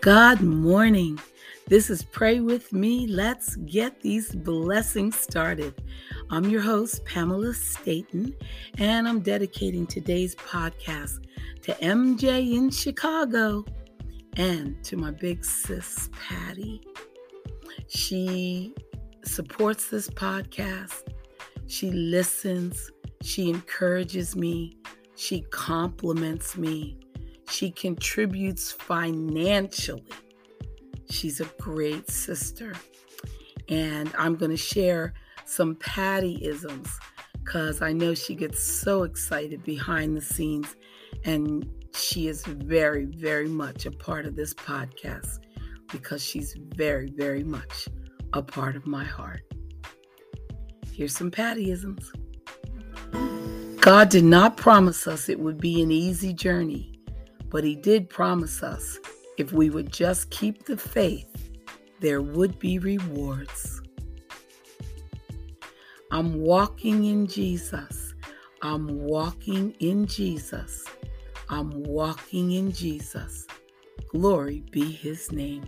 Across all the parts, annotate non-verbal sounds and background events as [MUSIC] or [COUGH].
God morning. This is Pray With Me. Let's get these blessings started. I'm your host, Pamela Staten, and I'm dedicating today's podcast to MJ in Chicago and to my big sis, Patty. She supports this podcast, she listens, she encourages me, she compliments me, she contributes financially. She's a great sister. And I'm going to share some Patty isms because I know she gets so excited behind the scenes. And she is very, very much a part of this podcast because she's very, very much a part of my heart. Here's some Pattyisms. God did not promise us it would be an easy journey, but He did promise us if we would just keep the faith, there would be rewards. I'm walking in Jesus. I'm walking in Jesus. I'm walking in Jesus. Glory be his name.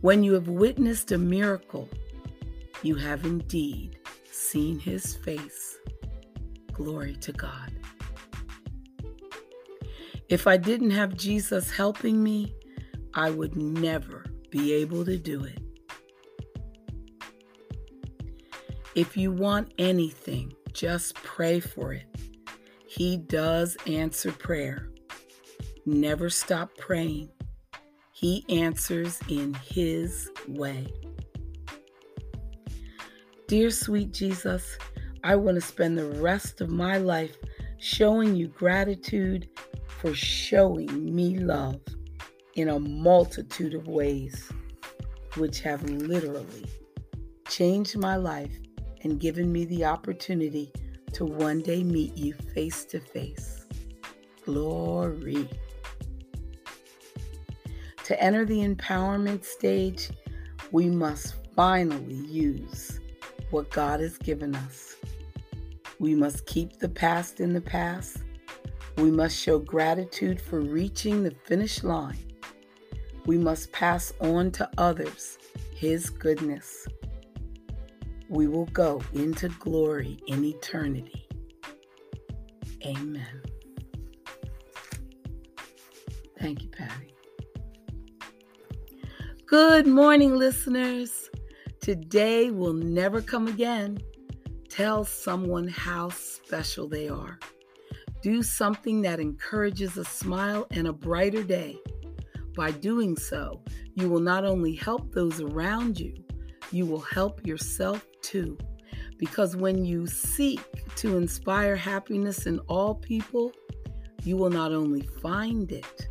When you have witnessed a miracle, you have indeed seen his face. Glory to God. If I didn't have Jesus helping me, I would never be able to do it. If you want anything, just pray for it. He does answer prayer. Never stop praying. He answers in His way. Dear sweet Jesus, I want to spend the rest of my life showing you gratitude for showing me love in a multitude of ways, which have literally changed my life and given me the opportunity to one day meet you face to face. Glory. To enter the empowerment stage, we must finally use what God has given us. We must keep the past in the past. We must show gratitude for reaching the finish line. We must pass on to others His goodness. We will go into glory in eternity. Amen. Thank you, Patty. Good morning, listeners. Today will never come again. Tell someone how special they are. Do something that encourages a smile and a brighter day. By doing so, you will not only help those around you, you will help yourself too. Because when you seek to inspire happiness in all people, you will not only find it,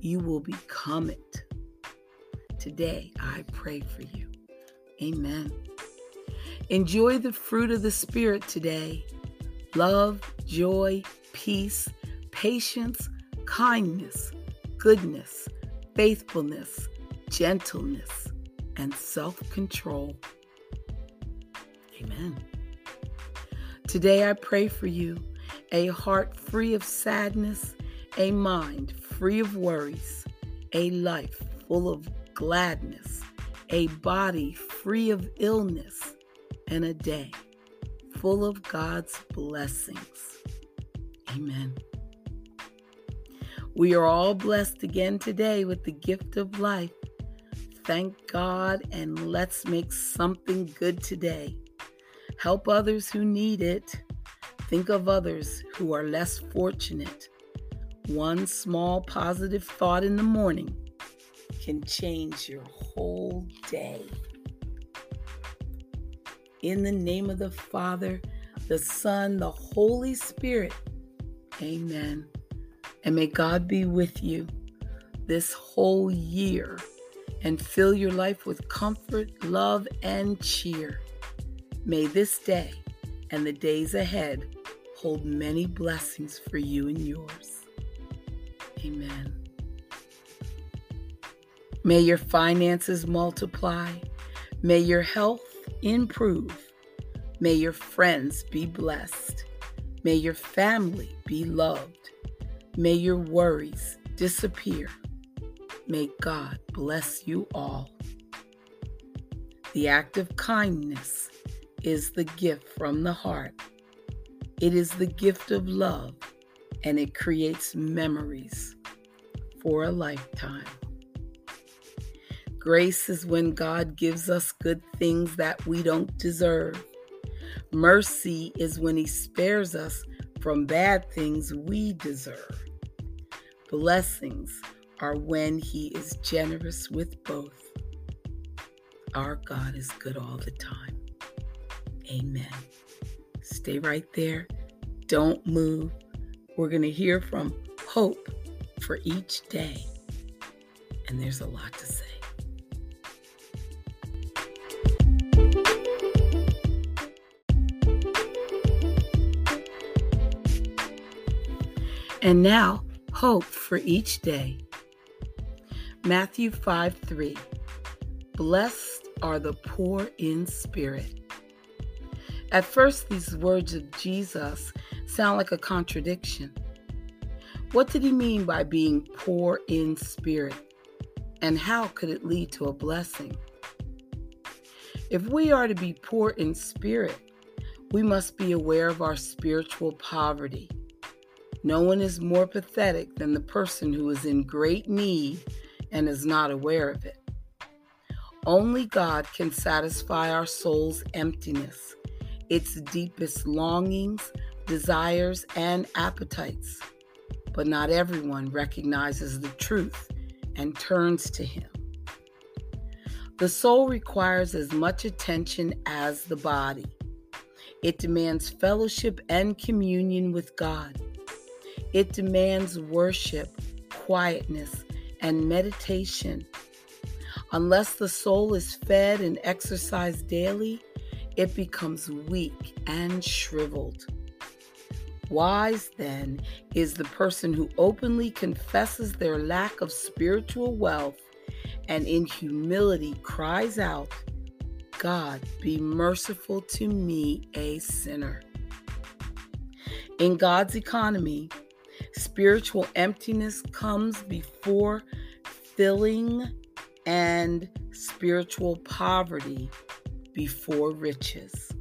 you will become it. Today, I pray for you. Amen. Enjoy the fruit of the Spirit today love, joy, peace, patience, kindness, goodness, faithfulness, gentleness, and self control. Amen. Today I pray for you a heart free of sadness, a mind free of worries, a life full of gladness, a body free of illness and a day full of God's blessings. Amen. We are all blessed again today with the gift of life. Thank God and let's make something good today. Help others who need it. Think of others who are less fortunate. One small positive thought in the morning can change your whole day. In the name of the Father, the Son, the Holy Spirit. Amen. And may God be with you this whole year and fill your life with comfort, love, and cheer. May this day and the days ahead hold many blessings for you and yours. Amen. May your finances multiply. May your health improve. May your friends be blessed. May your family be loved. May your worries disappear. May God bless you all. The act of kindness is the gift from the heart. It is the gift of love, and it creates memories for a lifetime. Grace is when God gives us good things that we don't deserve. Mercy is when He spares us from bad things we deserve. Blessings are when He is generous with both. Our God is good all the time. Amen. Stay right there. Don't move. We're going to hear from Hope for each day. And there's a lot to say. And now, hope for each day. Matthew 5 3. Blessed are the poor in spirit. At first, these words of Jesus sound like a contradiction. What did he mean by being poor in spirit? And how could it lead to a blessing? If we are to be poor in spirit, we must be aware of our spiritual poverty no one is more pathetic than the person who is in great need and is not aware of it. Only God can satisfy our soul's emptiness, its deepest longings, desires, and appetites. But not everyone recognizes the truth and turns to Him. The soul requires as much attention as the body. It demands fellowship and communion with God. It demands worship, quietness, and meditation. Unless the soul is fed and exercised daily, it becomes weak and shriveled. Wise, then, is the person who openly confesses their lack of spiritual wealth and in humility cries out, God, be merciful to me, a sinner. In God's economy, Spiritual emptiness comes before filling, and spiritual poverty before riches.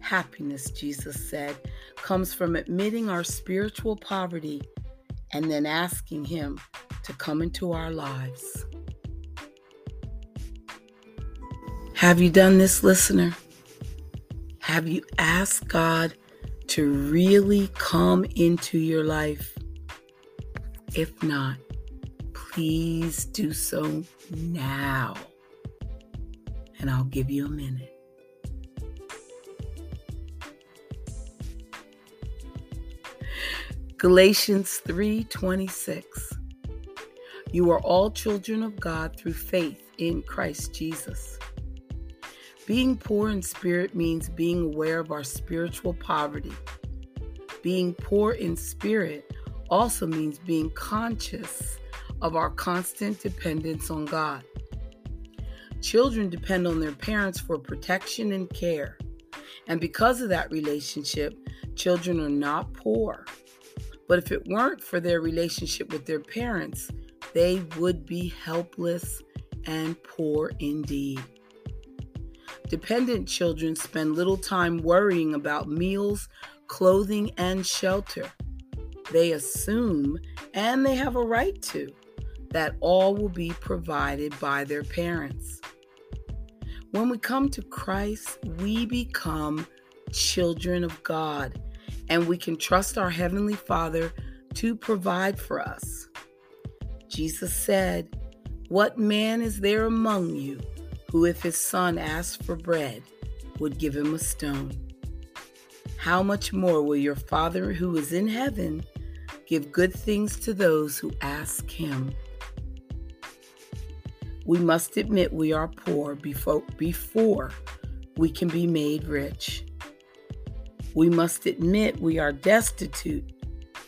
Happiness, Jesus said, comes from admitting our spiritual poverty and then asking Him to come into our lives. Have you done this, listener? Have you asked God to really come into your life? If not, please do so now. And I'll give you a minute. Galatians 3:26 You are all children of God through faith in Christ Jesus. Being poor in spirit means being aware of our spiritual poverty. Being poor in spirit also means being conscious of our constant dependence on God. Children depend on their parents for protection and care. And because of that relationship, children are not poor. But if it weren't for their relationship with their parents, they would be helpless and poor indeed. Dependent children spend little time worrying about meals, clothing, and shelter. They assume, and they have a right to, that all will be provided by their parents. When we come to Christ, we become children of God, and we can trust our Heavenly Father to provide for us. Jesus said, What man is there among you? Who, if his son asked for bread, would give him a stone. How much more will your Father who is in heaven give good things to those who ask him? We must admit we are poor before, before we can be made rich. We must admit we are destitute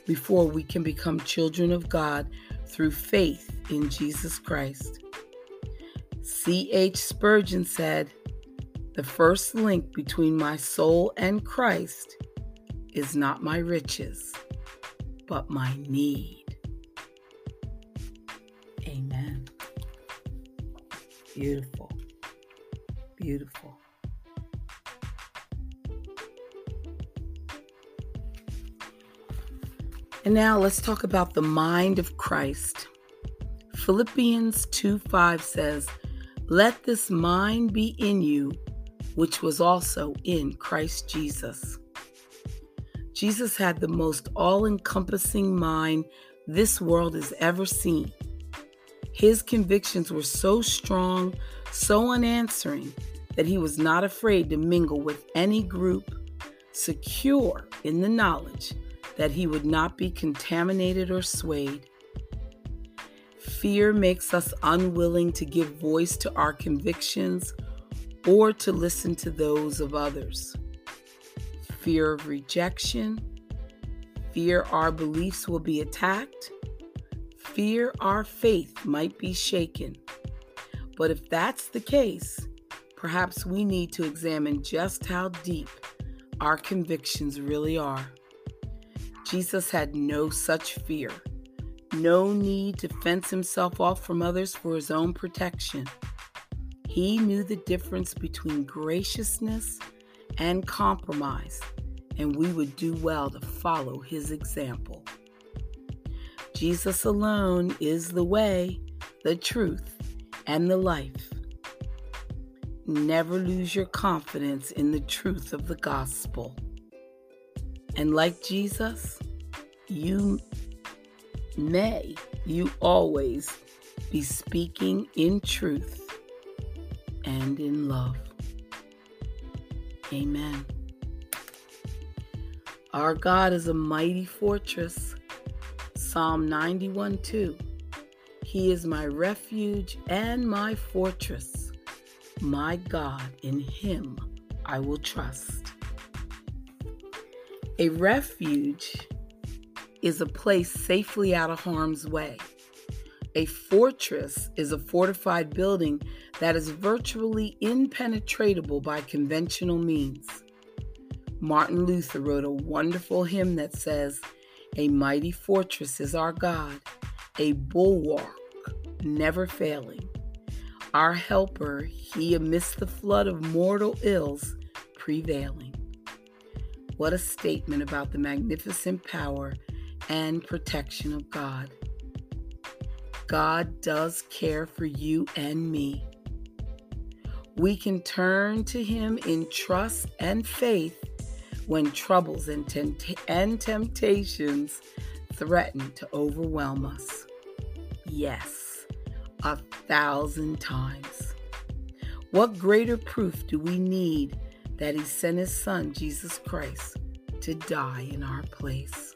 before we can become children of God through faith in Jesus Christ. C.H. Spurgeon said, The first link between my soul and Christ is not my riches, but my need. Amen. Beautiful. Beautiful. And now let's talk about the mind of Christ. Philippians 2 5 says, let this mind be in you, which was also in Christ Jesus. Jesus had the most all encompassing mind this world has ever seen. His convictions were so strong, so unanswering, that he was not afraid to mingle with any group, secure in the knowledge that he would not be contaminated or swayed. Fear makes us unwilling to give voice to our convictions or to listen to those of others. Fear of rejection, fear our beliefs will be attacked, fear our faith might be shaken. But if that's the case, perhaps we need to examine just how deep our convictions really are. Jesus had no such fear, no need to fence himself off from others for his own protection. He knew the difference between graciousness and compromise, and we would do well to follow his example. Jesus alone is the way, the truth, and the life. Never lose your confidence in the truth of the gospel. And like Jesus, you may, you always be speaking in truth and in love. Amen. Our God is a mighty fortress. Psalm 91 2. He is my refuge and my fortress. My God, in him I will trust. A refuge is a place safely out of harm's way. A fortress is a fortified building that is virtually impenetrable by conventional means. Martin Luther wrote a wonderful hymn that says, A mighty fortress is our God, a bulwark never failing. Our helper, he amidst the flood of mortal ills prevailing. What a statement about the magnificent power and protection of God. God does care for you and me. We can turn to Him in trust and faith when troubles and, tempt- and temptations threaten to overwhelm us. Yes, a thousand times. What greater proof do we need that He sent His Son, Jesus Christ, to die in our place?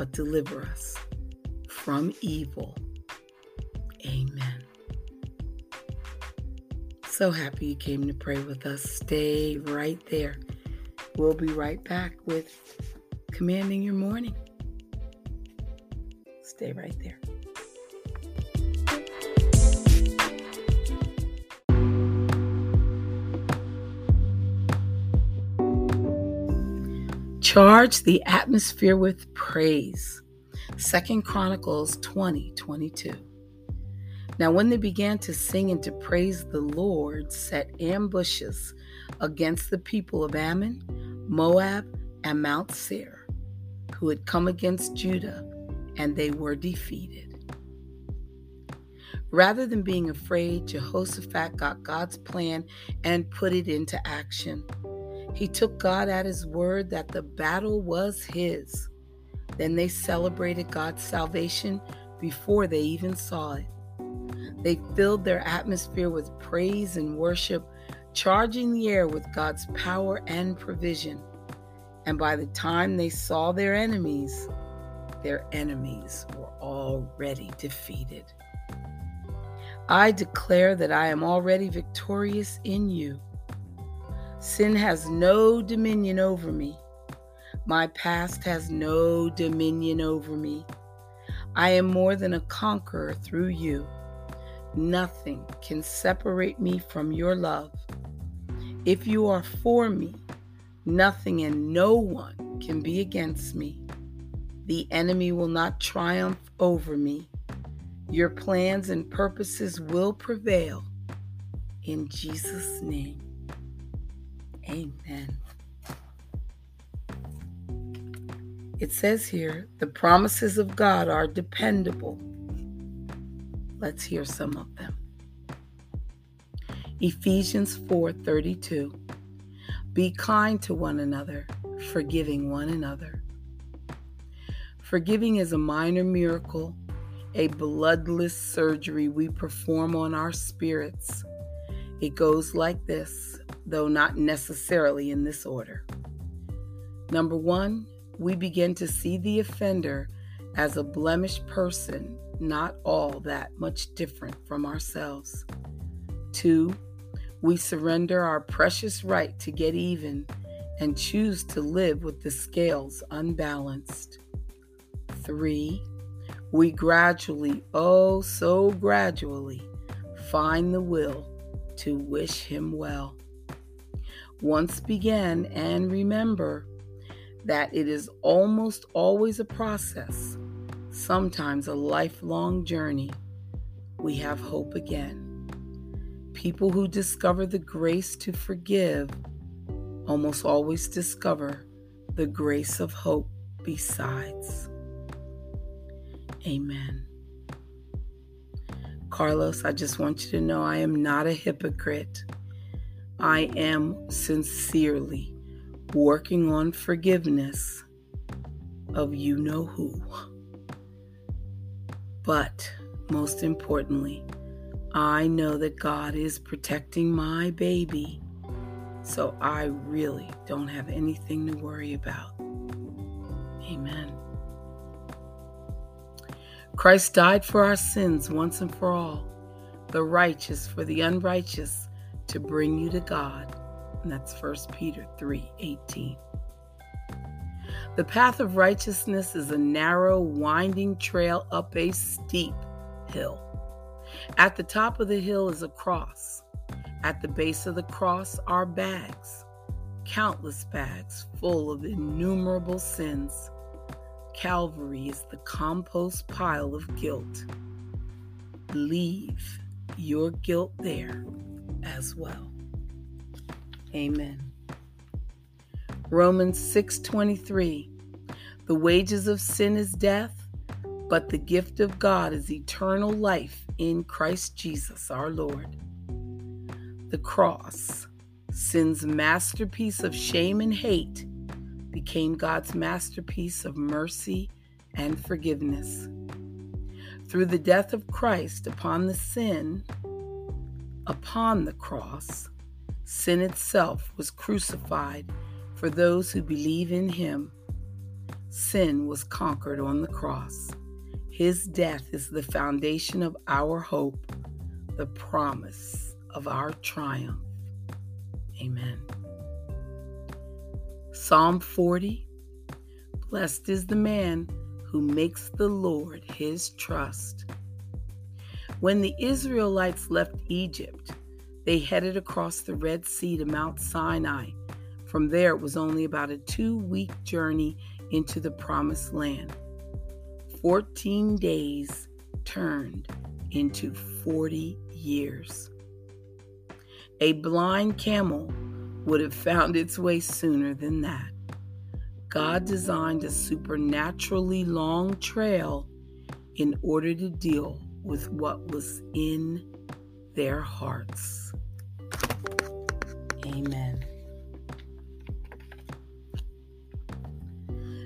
but deliver us from evil. Amen. So happy you came to pray with us. Stay right there. We'll be right back with commanding your morning. Stay right there. Charge the atmosphere with praise. Second Chronicles 20 22. Now, when they began to sing and to praise the Lord, set ambushes against the people of Ammon, Moab, and Mount Seir, who had come against Judah, and they were defeated. Rather than being afraid, Jehoshaphat got God's plan and put it into action. He took God at his word that the battle was his. Then they celebrated God's salvation before they even saw it. They filled their atmosphere with praise and worship, charging the air with God's power and provision. And by the time they saw their enemies, their enemies were already defeated. I declare that I am already victorious in you. Sin has no dominion over me. My past has no dominion over me. I am more than a conqueror through you. Nothing can separate me from your love. If you are for me, nothing and no one can be against me. The enemy will not triumph over me. Your plans and purposes will prevail. In Jesus' name, amen. It says here the promises of God are dependable. Let's hear some of them. Ephesians 4:32 Be kind to one another, forgiving one another. Forgiving is a minor miracle a bloodless surgery we perform on our spirits. It goes like this, though not necessarily in this order. Number one, we begin to see the offender as a blemished person, not all that much different from ourselves. Two, we surrender our precious right to get even and choose to live with the scales unbalanced. Three, we gradually, oh so gradually, find the will to wish him well. Once begin and remember that it is almost always a process, sometimes a lifelong journey. We have hope again. People who discover the grace to forgive almost always discover the grace of hope besides. Amen. Carlos, I just want you to know I am not a hypocrite. I am sincerely working on forgiveness of you know who. But most importantly, I know that God is protecting my baby, so I really don't have anything to worry about. Amen. Christ died for our sins once and for all, the righteous for the unrighteous, to bring you to God. And that's 1 Peter 3 18. The path of righteousness is a narrow, winding trail up a steep hill. At the top of the hill is a cross. At the base of the cross are bags, countless bags full of innumerable sins. Calvary is the compost pile of guilt. Leave your guilt there as well. Amen. Romans 6:23 The wages of sin is death, but the gift of God is eternal life in Christ Jesus our Lord. The cross, sin's masterpiece of shame and hate, became God's masterpiece of mercy and forgiveness. Through the death of Christ upon the sin, upon the cross, sin itself was crucified for those who believe in him. Sin was conquered on the cross. His death is the foundation of our hope, the promise of our triumph. Amen. Psalm 40 Blessed is the man who makes the Lord his trust. When the Israelites left Egypt, they headed across the Red Sea to Mount Sinai. From there, it was only about a two week journey into the Promised Land. 14 days turned into 40 years. A blind camel would have found its way sooner than that. God designed a supernaturally long trail in order to deal with what was in their hearts. Amen.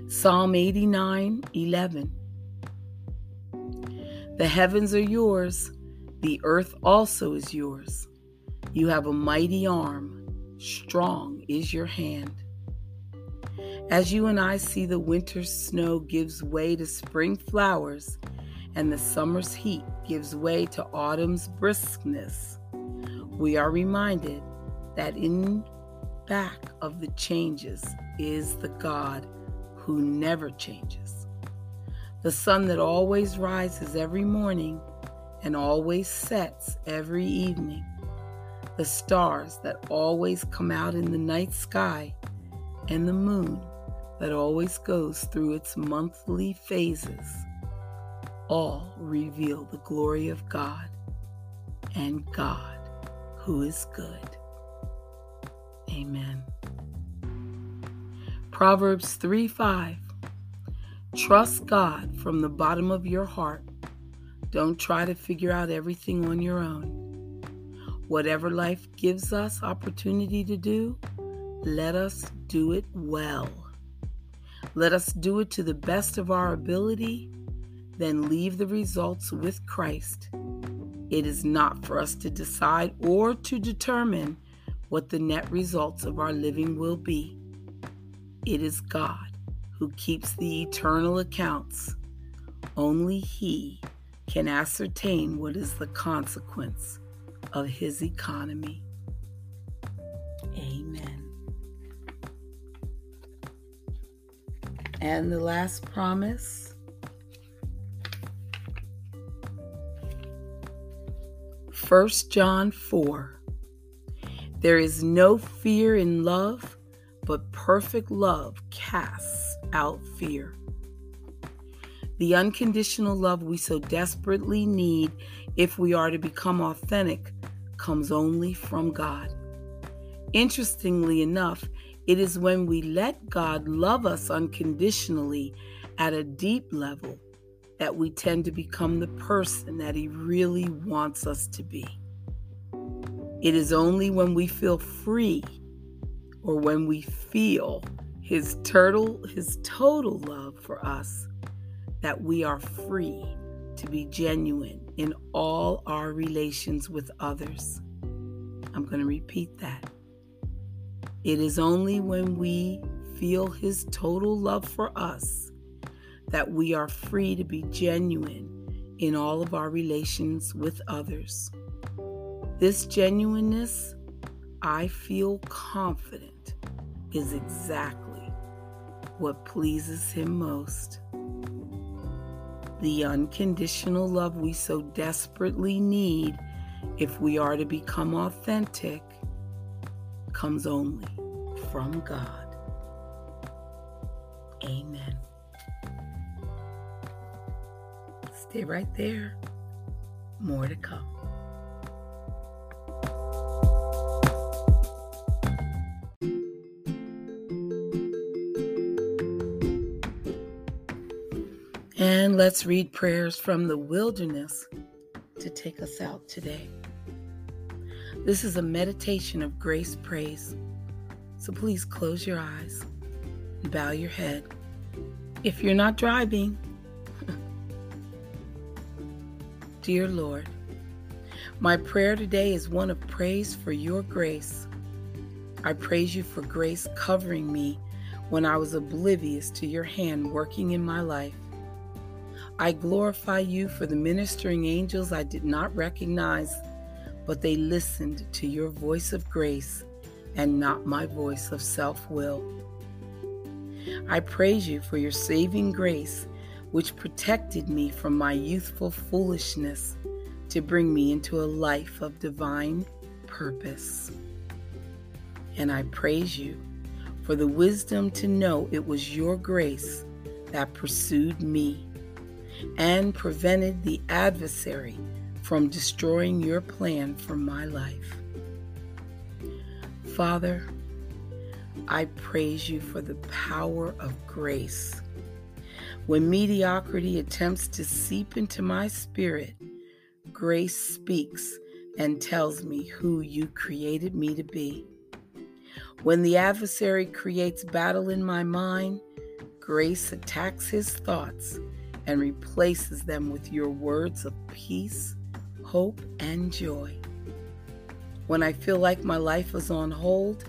Psalm 89 11. The heavens are yours, the earth also is yours. You have a mighty arm strong is your hand. As you and I see the winter's snow gives way to spring flowers and the summer's heat gives way to autumn's briskness, we are reminded that in back of the changes is the God who never changes. The sun that always rises every morning and always sets every evening. The stars that always come out in the night sky and the moon that always goes through its monthly phases all reveal the glory of God and God who is good. Amen. Proverbs 3 5. Trust God from the bottom of your heart. Don't try to figure out everything on your own. Whatever life gives us opportunity to do, let us do it well. Let us do it to the best of our ability, then leave the results with Christ. It is not for us to decide or to determine what the net results of our living will be. It is God who keeps the eternal accounts. Only He can ascertain what is the consequence of His economy. Amen. And the last promise 1 John 4 There is no fear in love, but perfect love casts out fear. The unconditional love we so desperately need if we are to become authentic comes only from God. Interestingly enough, it is when we let God love us unconditionally at a deep level that we tend to become the person that He really wants us to be. It is only when we feel free or when we feel His total, His total love for us that we are free to be genuine in all our relations with others. I'm going to repeat that. It is only when we feel His total love for us that we are free to be genuine in all of our relations with others. This genuineness, I feel confident, is exactly what pleases Him most. The unconditional love we so desperately need if we are to become authentic comes only from God. Amen. Stay right there. More to come. Let's read prayers from the wilderness to take us out today. This is a meditation of grace praise. So please close your eyes and bow your head. If you're not driving, [LAUGHS] dear Lord, my prayer today is one of praise for your grace. I praise you for grace covering me when I was oblivious to your hand working in my life. I glorify you for the ministering angels I did not recognize but they listened to your voice of grace and not my voice of self will. I praise you for your saving grace, which protected me from my youthful foolishness to bring me into a life of divine purpose. And I praise you for the wisdom to know it was your grace that pursued me and prevented the adversary from destroying your plan for my life. Father, I praise you for the power of grace. When mediocrity attempts to seep into my spirit, grace speaks and tells me who you created me to be. When the adversary creates battle in my mind, grace attacks his thoughts and replaces them with your words of peace hope, and joy. When I feel like my life is on hold,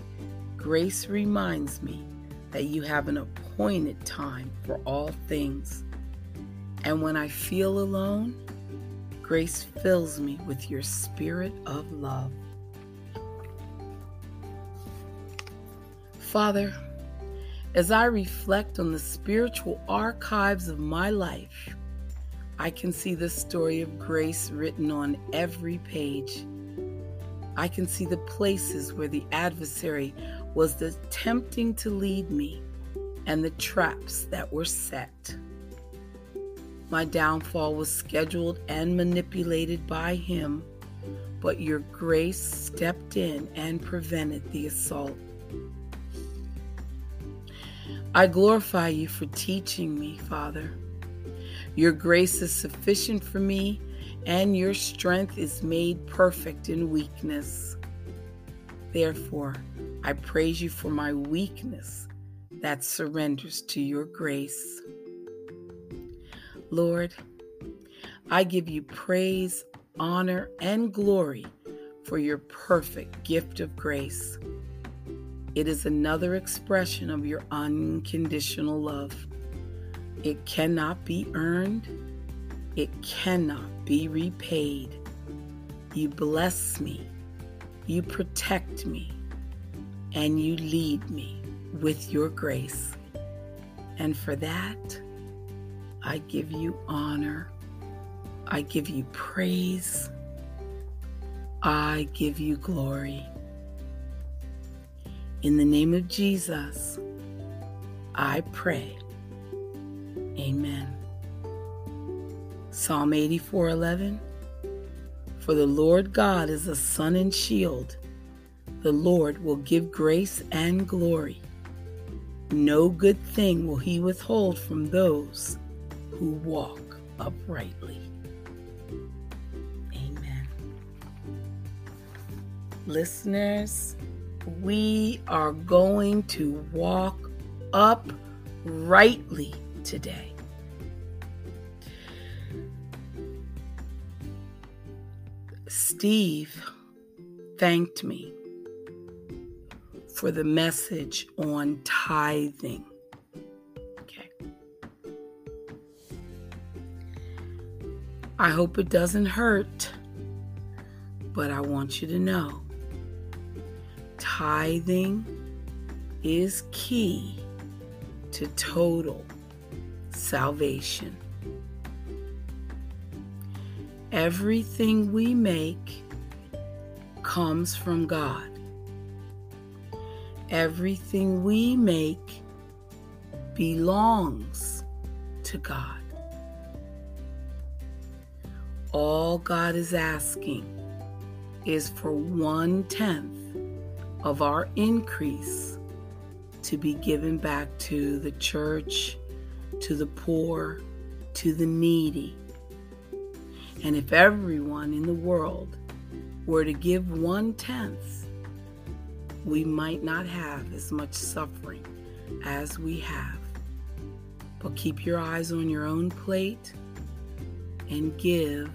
grace reminds me that you have an appointed time for all things. And when I feel alone, grace fills me with your spirit of love. Father, as I reflect on the spiritual archives of my life, I can see the story of grace written on every page. I can see the places where the adversary was attempting to lead me and the traps that were set. My downfall was scheduled and manipulated by him, but your grace stepped in and prevented the assault. I glorify you for teaching me, Father. Your grace is sufficient for me, and your strength is made perfect in weakness. Therefore, I praise you for my weakness that surrenders to your grace. Lord, I give you praise, honor, and glory for your perfect gift of grace. It is another expression of your unconditional love. It cannot be earned, it cannot be repaid. You bless me, you protect me, and you lead me with your grace. And for that, I give you honor. I give you praise. I give you glory. In the name of Jesus, I pray. Amen. Psalm 84:11 For the Lord God is a sun and shield. The Lord will give grace and glory. No good thing will he withhold from those who walk uprightly. Amen. Listeners, we are going to walk uprightly today. Steve thanked me for the message on tithing. Okay. I hope it doesn't hurt, but I want you to know tithing is key to total salvation. Everything we make comes from God. Everything we make belongs to God. All God is asking is for one tenth of our increase to be given back to the church, to the poor, to the needy. And if everyone in the world were to give one tenth, we might not have as much suffering as we have. But keep your eyes on your own plate and give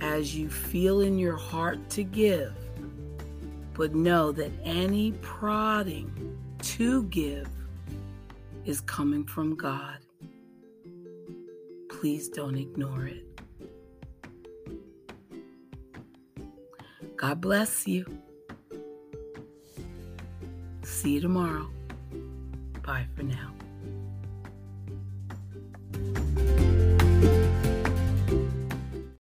as you feel in your heart to give but know that any prodding to give is coming from God. Please don't ignore it. God bless you. See you tomorrow. Bye for now.